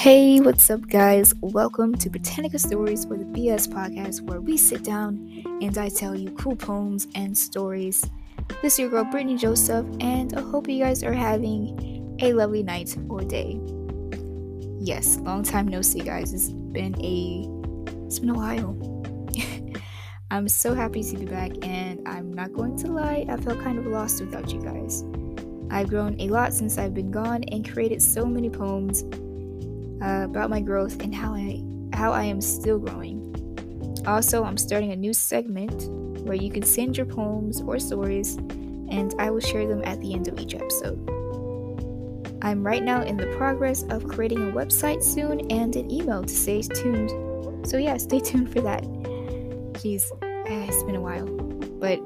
Hey, what's up, guys? Welcome to Britannica Stories for the BS podcast, where we sit down and I tell you cool poems and stories. This is your girl, Brittany Joseph, and I hope you guys are having a lovely night or day. Yes, long time no see, guys. It's been a it's been a while. I'm so happy to be back, and I'm not going to lie, I felt kind of lost without you guys. I've grown a lot since I've been gone and created so many poems uh, about my growth and how I how I am still growing. Also, I'm starting a new segment where you can send your poems or stories, and I will share them at the end of each episode. I'm right now in the progress of creating a website soon and an email to stay tuned. So yeah, stay tuned for that. Jeez, it's been a while, but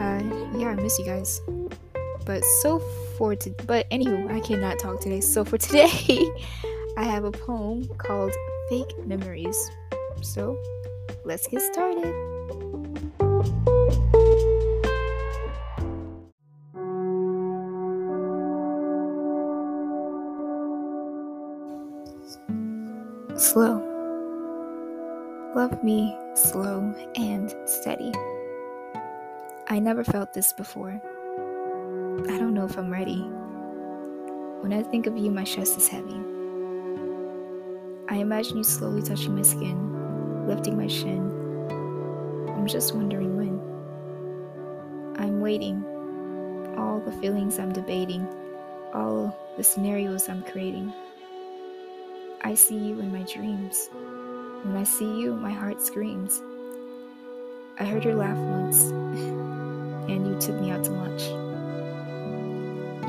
uh, yeah, I miss you guys. But so for to but anywho, I cannot talk today. So for today, I have a poem called Fake Memories. So let's get started. Slow. Love me slow and steady. I never felt this before. I don't know if I'm ready. When I think of you, my chest is heavy. I imagine you slowly touching my skin, lifting my shin. I'm just wondering when. I'm waiting. All the feelings I'm debating, all the scenarios I'm creating. I see you in my dreams. When I see you, my heart screams. I heard your laugh once, and you took me out to lunch.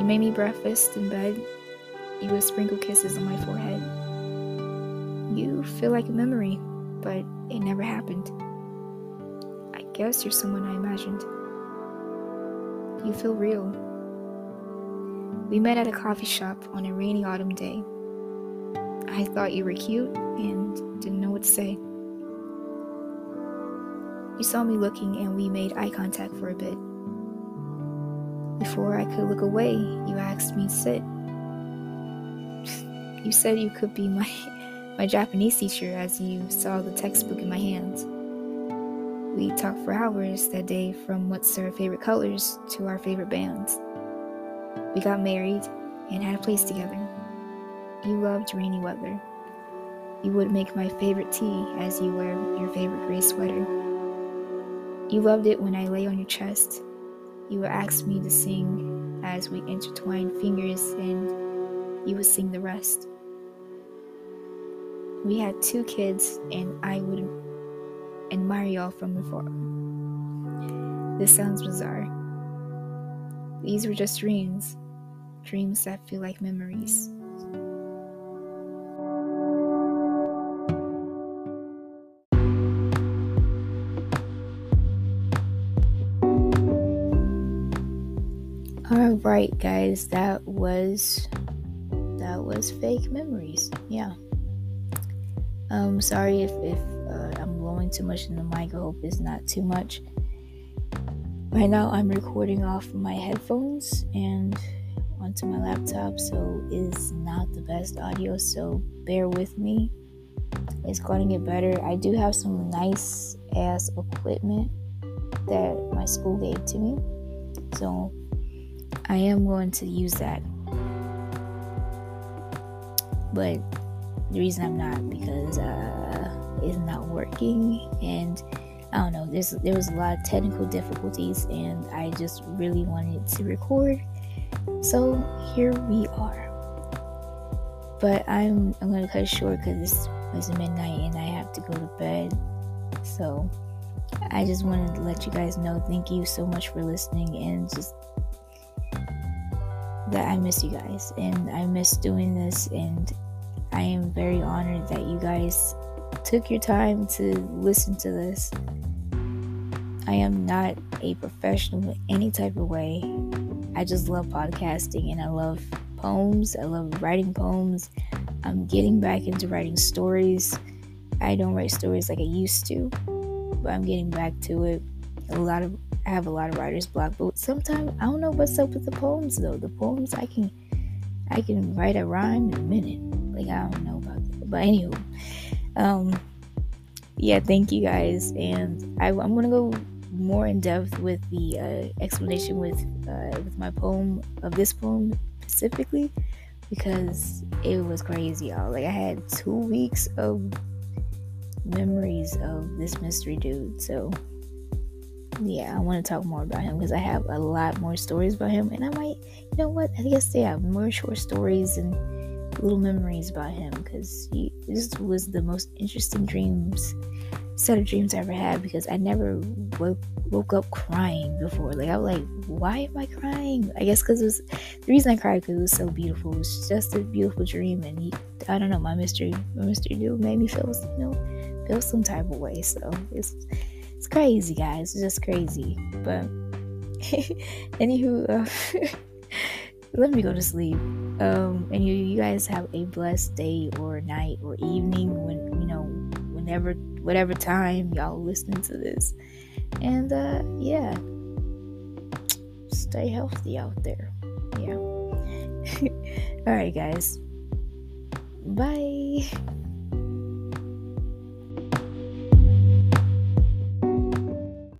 You made me breakfast in bed. You would sprinkle kisses on my forehead. You feel like a memory, but it never happened. I guess you're someone I imagined. You feel real. We met at a coffee shop on a rainy autumn day. I thought you were cute and didn't know what to say. You saw me looking and we made eye contact for a bit. Before I could look away, you asked me to sit. You said you could be my my Japanese teacher as you saw the textbook in my hands. We talked for hours that day from what's our favorite colors to our favorite bands. We got married and had a place together. You loved rainy weather. You would make my favorite tea as you wear your favorite gray sweater. You loved it when I lay on your chest you would ask me to sing as we intertwined fingers, and you would sing the rest. We had two kids, and I would admire y'all from afar. This sounds bizarre. These were just dreams, dreams that feel like memories. Right, guys, that was that was fake memories. Yeah. Um, sorry if if uh, I'm blowing too much in the mic. I hope it's not too much. Right now, I'm recording off my headphones and onto my laptop, so it's not the best audio. So bear with me. It's going to get better. I do have some nice ass equipment that my school gave to me, so I am going to use that. But the reason I'm not because uh, it's not working and I don't know. There's there was a lot of technical difficulties and I just really wanted to record. So here we are. But I'm I'm gonna cut short because it's midnight and I have to go to bed. So I just wanted to let you guys know. Thank you so much for listening and just that I miss you guys and I miss doing this and I am very honored that you guys took your time to listen to this. I am not a professional in any type of way. I just love podcasting and I love poems. I love writing poems. I'm getting back into writing stories. I don't write stories like I used to, but I'm getting back to it. A lot of I have a lot of writer's block, but sometimes I don't know what's up with the poems though. The poems I can I can write a rhyme in a minute. Like I don't know about that. But anywho, um yeah, thank you guys. And I, I'm gonna go more in depth with the uh, explanation with uh, with my poem of this poem specifically because it was crazy, y'all. Like I had two weeks of memories of this mystery dude. So yeah, I want to talk more about him because I have a lot more stories about him, and I might, you know what? I guess they have more short stories and little memories about him because he this was the most interesting dreams set of dreams I ever had because I never woke, woke up crying before. Like I was like, why am I crying? I guess because the reason I cried because it was so beautiful. It was just a beautiful dream, and he, I don't know, my mystery, my mystery dude made me feel, you know, feel some type of way. So it's it's crazy, guys. It's just crazy. But anywho, uh, let me go to sleep. Um, and you, you guys have a blessed day or night or evening when you know whenever whatever time y'all listening to this. And uh, yeah, stay healthy out there. Yeah. All right, guys. Bye.